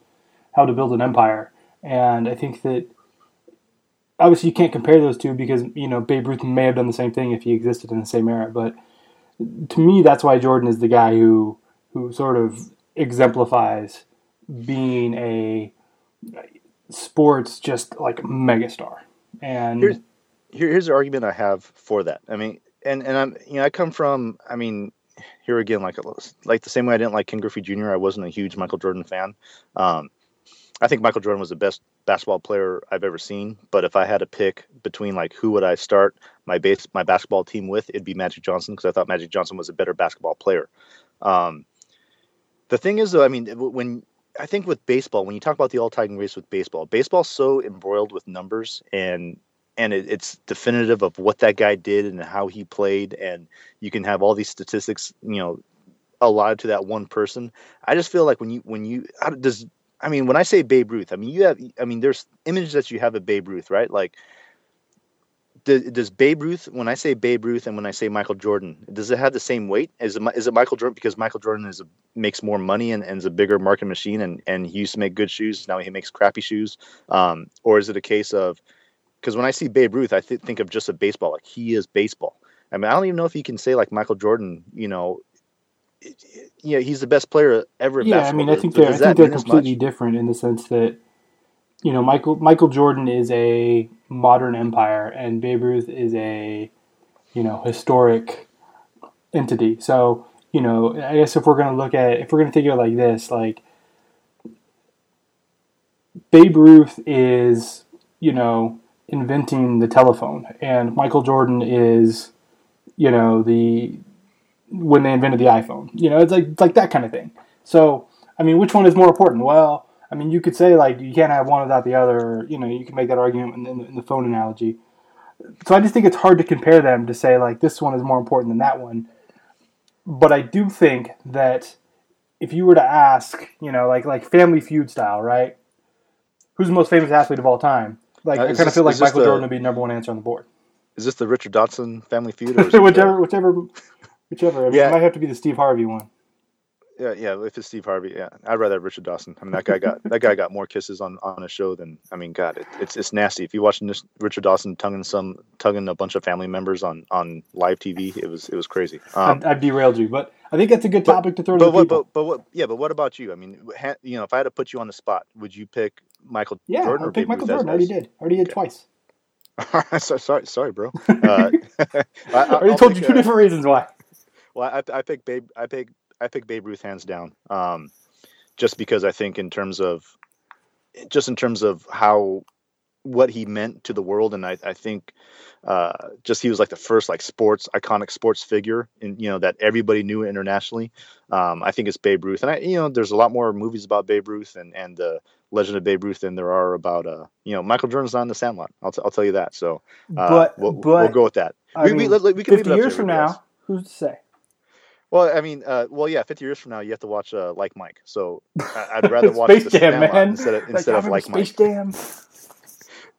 how to build an empire, and I think that obviously you can't compare those two because you know Babe Ruth may have done the same thing if he existed in the same era. But to me, that's why Jordan is the guy who who sort of exemplifies being a sports just like megastar. And Here's- Here, here's the argument I have for that. I mean, and and I'm you know I come from I mean here again like like the same way I didn't like Ken Griffey Jr. I wasn't a huge Michael Jordan fan. Um, I think Michael Jordan was the best basketball player I've ever seen. But if I had to pick between like who would I start my base my basketball team with, it'd be Magic Johnson because I thought Magic Johnson was a better basketball player. Um, The thing is, though, I mean, when I think with baseball, when you talk about the all-time race with baseball, baseball's so embroiled with numbers and and it, it's definitive of what that guy did and how he played, and you can have all these statistics, you know, allotted to that one person. I just feel like when you when you does I mean when I say Babe Ruth, I mean you have I mean there's images that you have of Babe Ruth, right? Like does, does Babe Ruth when I say Babe Ruth and when I say Michael Jordan, does it have the same weight? Is it it Michael Jordan because Michael Jordan is a, makes more money and, and is a bigger market machine and and he used to make good shoes, now he makes crappy shoes, um, or is it a case of because when I see Babe Ruth, I th- think of just a baseball. Like he is baseball. I mean, I don't even know if you can say like Michael Jordan. You know, it- yeah, he's the best player ever. Yeah, I mean, I think they're I think they're completely different in the sense that you know Michael Michael Jordan is a modern empire and Babe Ruth is a you know historic entity. So you know, I guess if we're gonna look at if we're gonna think of it like this, like Babe Ruth is you know inventing the telephone, and Michael Jordan is you know the when they invented the iPhone. You know, it's like it's like that kind of thing. So, I mean, which one is more important? Well, I mean, you could say like you can't have one without the other. Or, you know, you can make that argument in the, in the phone analogy. So I just think it's hard to compare them to say like this one is more important than that one. But I do think that if you were to ask, you know, like like Family Feud style, right? Who's the most famous athlete of all time? Like Uh, I kind of feel like Michael the- Jordan would be number one answer on the board. Is this the Richard Dawson Family Feud? Or is it the- whichever, whichever, whichever. I mean, Yeah. It might have to be the Steve Harvey one. Yeah, yeah. If it's Steve Harvey, yeah, I'd rather have Richard Dawson. I mean, that guy got that guy got more kisses on, on a show than I mean, God, it, it's it's nasty. If you watch this, Richard Dawson tonguing some tonguing a bunch of family members on on live TV, it was it was crazy. Um, I've, I've derailed you, but I think that's a good but- topic to throw to but the what, people. but but what? Yeah, but what about you? I mean, ha, you know, if I had to put you on the spot, would you pick Michael yeah, Jordan I'll or pick Michael Jordan. I already did. I already did Okay. twice. so, sorry, sorry, bro. Uh, I, I already I'll told you two uh, different reasons why. Well, I, I pick Babe. I pick I pick Babe Ruth hands down. Um, just because I think in terms of, just in terms of how, what he meant to the world, and I, I think, uh, just he was like the first like sports iconic sports figure, and you know that everybody knew internationally. Um, I think it's Babe Ruth, and I you know there's a lot more movies about Babe Ruth and and the legend of Babe Ruth than there are about uh you know Michael Jordan's not in the Sandlot. I'll, t- I'll tell you that. So uh, but we'll, but we'll go with that. I we, we, mean, let- we can leave fifty it up to years from now, who's to say? Well, I mean, uh, well, yeah, 50 years from now, you have to watch uh, Like Mike. So I- I'd rather watch Space the Jam, man. instead of Like, instead I of Like Mike. Space Jam.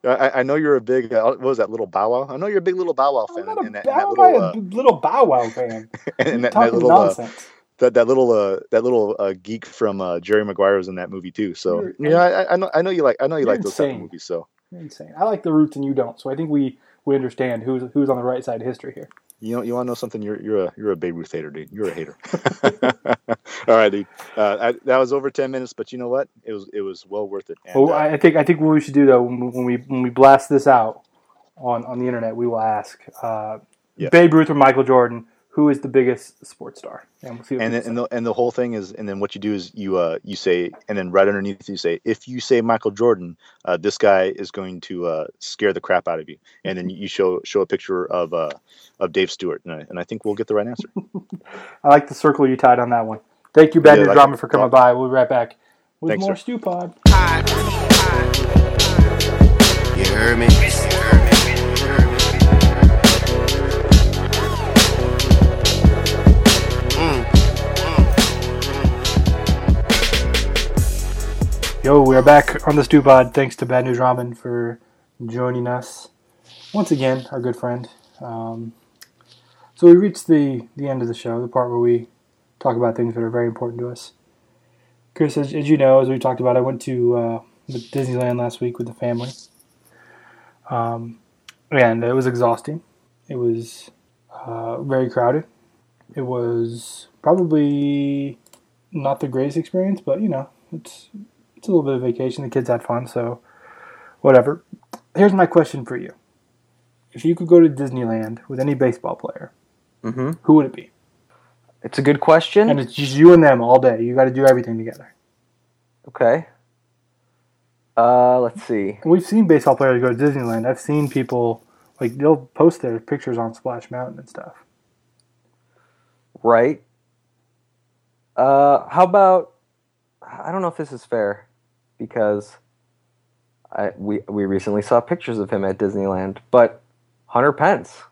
I, I know you're a big uh, what was that little Bow Wow? I know you're a big little Bow Wow I'm fan, not a, and that, and little a uh, little Bow Wow fan? and You're that, that little uh, nonsense. that, that little uh, that little uh, geek from uh, Jerry Maguire was in that movie too. So You're- yeah, I, I know I know you like I know you like those type of movies. So You're insane. I like the roots and you don't, so I think we we understand who's who's on the right side of history here. You know you want to know something? You're you're a you're a Babe Ruth hater, dude. You're a hater. All right, dude. Uh, I, that was over 10 minutes, but you know what? It was it was well worth it. And, Well, uh, I I think I think what we should do though when we when we, when we blast this out on on the internet, we will ask uh, Yes. Babe Ruth or Michael Jordan, who is the biggest sports star, and we'll see. What and then, and the and the whole thing is, and then what you do is you uh you say, and then right underneath you say, if you say Michael Jordan, uh, this guy is going to uh, scare the crap out of you, and then you show show a picture of uh of Dave Stewart, and I, and I think we'll get the right answer. I like the circle you tied on that one. Thank you, Bad Yeah, News like Drama, it. for coming Yeah. by. We'll be right back with Thanks, more sir. Stew Pod. You heard me? Yo, we are back on the Stew Pod. Thanks to Bad News Ramen for joining us once again, our good friend. Um, so we reached the the end of the show, the part where we talk about things that are very important to us. Chris, as, as you know, as we talked about, I went to uh, Disneyland last week with the family, um, and it was exhausting. It was uh, very crowded. It was probably not the greatest experience, but you know, it's it's a little bit of vacation. The kids had fun, so whatever. Here's my question for you: If you could go to Disneyland with any baseball player, Mm-hmm. who would it be? It's a good question. And it's just you and them all day. You got to do everything together. okay. Uh, let's see. We've seen baseball players go to Disneyland. I've seen people like they'll post their pictures on Splash Mountain and stuff. Right. Uh, how about? I don't know if this is fair, because I we we recently saw pictures of him at Disneyland, but Hunter Pence.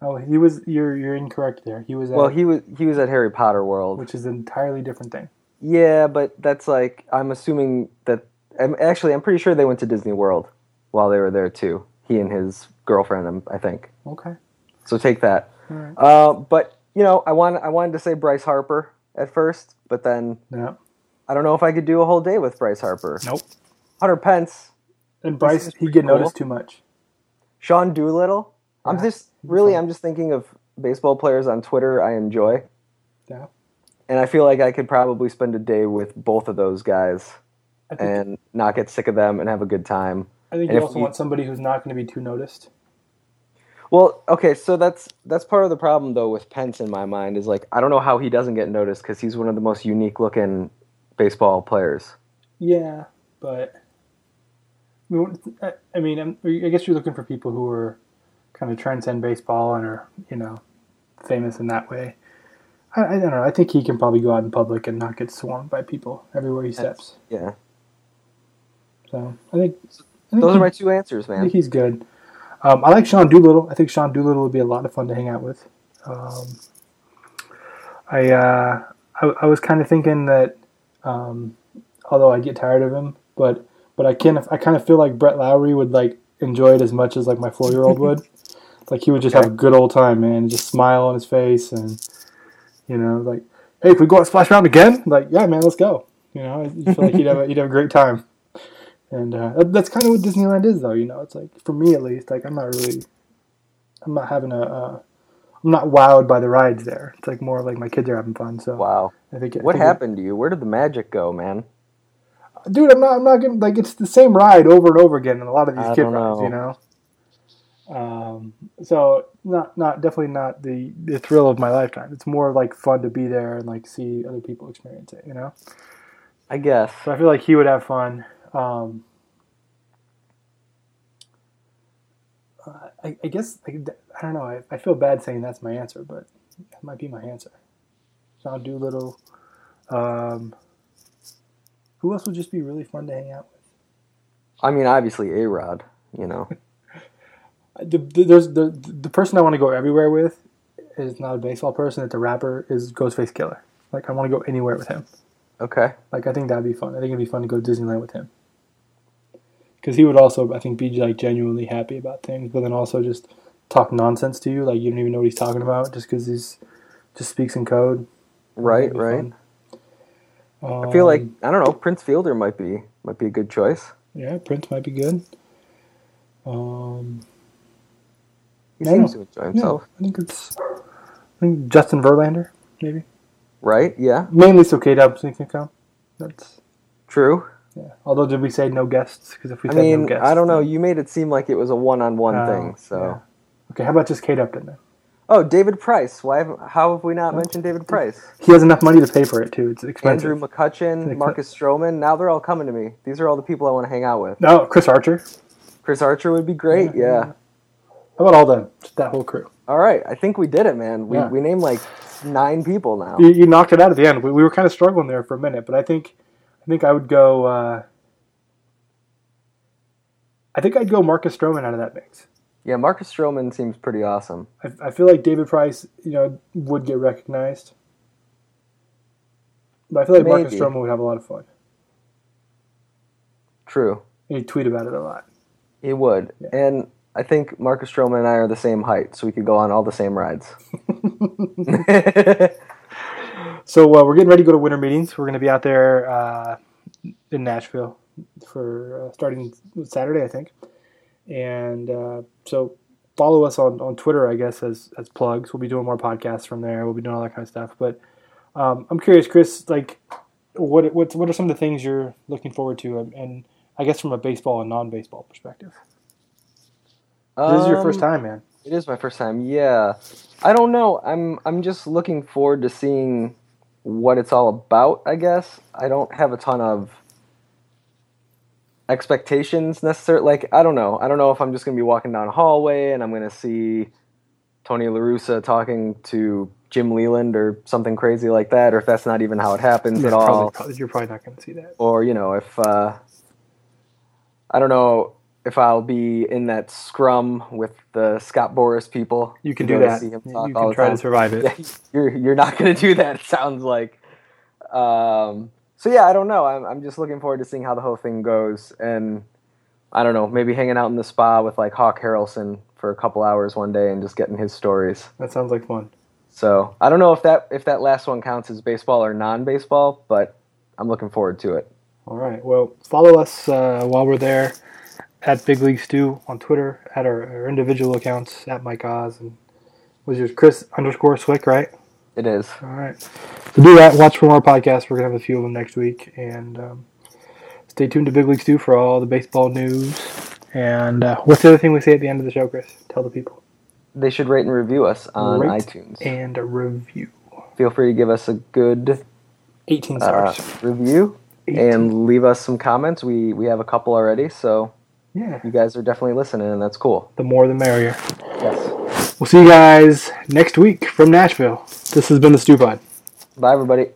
Oh, he was. You're you're incorrect there. He was. At, Well, he was he was at Harry Potter World. which is an entirely different thing. Yeah, but that's like I'm assuming that. I'm, actually, I'm pretty sure they went to Disney World while they were there too. He and his girlfriend, um, I think. Okay. So take that. Right. Uh, but you know, I want I wanted to say Bryce Harper at first, but then Yeah. I don't know if I could do a whole day with Bryce Harper. Nope. Hunter Pence, And Bryce, he pretty get cool. noticed too much. Sean Doolittle. I'm just really. I'm just thinking of baseball players on Twitter I enjoy. Yeah. And I feel like I could probably spend a day with both of those guys and not get sick of them and have a good time. I think and you also you- want somebody who's not going to be too noticed. Well, okay, so that's that's part of the problem though with Pence in my mind is like I don't know how he doesn't get noticed because he's one of the most unique looking baseball players. Yeah, but I- I mean, I'm, guess you're looking for people who are kind of transcend baseball and are you know famous in that way. I, I don't know. I think he can probably go out in public and not get swarmed by people everywhere he steps. Yeah, So I think, I think those he- are my two answers, I man. think he's good. Um, I like Sean Doolittle. I think Sean Doolittle would be a lot of fun to hang out with. Um, I, uh, I I was kind of thinking that, um, although I get tired of him, but but I can I kind of feel like Brett Lawrie would like enjoy it as much as like my four year old would. Like he would just have a good old time, man. Just smile on his face, and you know, like, hey, if we go out splash around again, like, yeah, man, let's go. You know, I feel like he'd have a, he'd have a great time. And uh, that's kind of what Disneyland is, though. You know, it's like for me at least, like I'm not really, I'm not having a, uh, I'm not wowed by the rides there. It's like more like my kids are having fun. So Wow, I think. I what think it- happened to you? Where did the magic go, man? dude? I'm not. I'm not getting like it's the same ride over and over again in a lot of these I kid rides. You know. Um. So not not definitely not the the thrill of my lifetime. It's more like fun to be there and like see other people experience it. You know. I guess. So I feel like he would have fun. Um, I, I guess I, I don't know. I, I feel bad saying that's my answer, but that might be my answer. Sean Doolittle. Um, who else would just be really fun to hang out with? I mean, obviously A Rod. You know. The, the, there's the the person I want to go everywhere with is not a baseball person. It's a rapper. Is Ghostface Killah. Like I want to go anywhere with him. Okay. Like I think that'd be fun. I think it'd be fun to go to Disneyland with him. Because he would also, I think, be like genuinely happy about things, but then also just talk nonsense to you, like you don't even know what he's talking about, just because he's just speaks in code. Right. Right. fun. I feel like Um, I don't know. Prince Fielder might be might be a good choice. yeah, Prince might be good. Um, He seems know. to enjoy yeah, himself. I think it's. I think Justin Verlander, maybe. Right? Yeah. Mainly so K Dubs can come. That's True. yeah. Although did we say no guests? Because if we I said mean, no guests, I don't know. You made it seem like it was a one-on-one Oh, thing. So. Okay, how about just Kate Upton then? Oh, David Price. Why? Have, how have we not mentioned David Price? He has enough money to pay for it too. It's expensive. Andrew McCutchen, Marcus Stroman. Now they're all coming to me. These are all the people I want to hang out with. No, Chris Archer. Chris Archer would be great. Yeah, Yeah. yeah. How about all them? Just that whole crew. All right. I think we did it, man. We Yeah. we named like nine people now. You, you knocked it out at the end. We, we were kind of struggling there for a minute, but I think, I think I would go. Uh, I think I'd go Marcus Stroman out of that mix. Yeah, Marcus Stroman seems pretty awesome. I, I feel like David Price, you know, would get recognized, but I feel like Marcus Maybe. Stroman would have a lot of fun. True. And he'd tweet about it a lot. He would. Yeah. And I think Marcus Stroman and I are the same height, so we could go on all the same rides. So uh, we're getting ready to go to winter meetings. We're going to be out there uh, in Nashville for uh, starting Saturday, I think. And uh, so follow us on, on Twitter, I guess, as, as plugs. We'll be doing more podcasts from there. We'll be doing all that kind of stuff. But um, I'm curious, Chris, like, what what what are some of the things you're looking forward to, and, and I guess from a baseball and non-baseball perspective? This is your first Um, time, man. It is my first time. Yeah. I don't know. I'm I'm just looking forward to seeing what it's all about, I guess. I don't have a ton of expectations necessarily. Like I don't know. I don't know if I'm just going to be walking down a hallway and I'm going to see Tony La Russa talking to Jim Leyland or something crazy like that, or if that's not even how it happens Yeah, at all. probably, probably, you're probably not going to see that. or you know if uh, I don't know if I'll be in that scrum with the Scott Boras people. You can do that. You can try time. to survive it. Yeah, you're you're not going to do that. It sounds like. Um, so yeah, I don't know. I'm I'm just looking forward to seeing how the whole thing goes, and I don't know, maybe hanging out in the spa with like Hawk Harrelson for a couple hours one day and just getting his stories. That sounds like fun. So I don't know if that if that last one counts as baseball or non-baseball, but I'm looking forward to it. All right. Well, follow us uh, while we're there at Big League Stew on Twitter, at our, our individual accounts, at Mike Oz, and was yours Chris underscore Cwik, right? It is. All right. So do that. Watch for more podcasts. We're gonna have a few of them next week, and um, stay tuned to Big League Stew for all the baseball news. And uh, what's the other thing we say at the end of the show, Chris? Tell the people. They should rate and review us on Rate iTunes. And a review. Feel free to give us a good 18 uh, stars. review 18. and leave us some comments. We we have a couple already, so yeah. you guys are definitely listening, and that's cool. The more, the merrier. Yes. We'll see you guys next week from Nashville. This has been the Stew Pod. Bye, everybody.